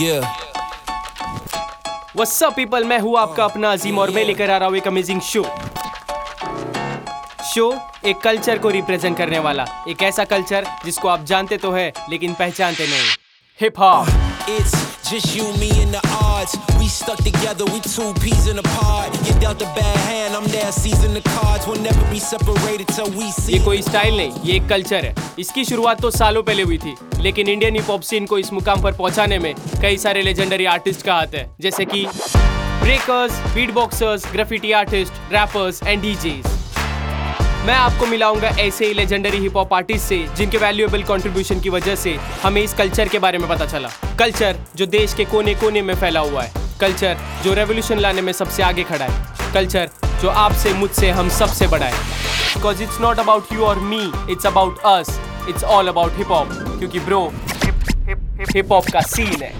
Yeah. What's up, people? मैं हूँ आपका अपना अजीम और मैं लेकर आ रहा हूँ एक अमेजिंग शो शो एक कल्चर को रिप्रेजेंट करने वाला. एक ऐसा कल्चर जिसको आप जानते तो है लेकिन पहचानते नहीं. Hip hop it's just you me in the odds we stuck together we two peas in a pot you dealt a bad hand I am there season the cards will never be separated till we see ये कोई style नहीं ये एक culture है. इसकी शुरुआत तो सालों पहले हुई थी. लेकिन इंडियन हिप हॉप सीन को इस मुकाम पर पहुँचाने में कई सारे लेजेंडरी आर्टिस्ट का हाथ है, जैसे कि breakers beat boxers graffiti artist rappers and DJs मैं आपको मिलाऊँगा ऐसे ही लेजेंडरी हिप हॉप आर्टिस्ट से, जिनके वैल्यूएबल कंट्रीब्यूशन की वजह से हमें इस कल्चर के बारे में पता चला। कल्चर जो देश के कोने कोने में फैला हुआ है। कल्चर जो रेवोल्यूशन लाने में सबसे आगे खड़ा है। कल्चर जो आपसे, मुझसे, हम सबसे बड़ा है। Because it's not about you और me it's about us it's all about hip hop क्योंकि ब्रो हिप हॉप का सीन है।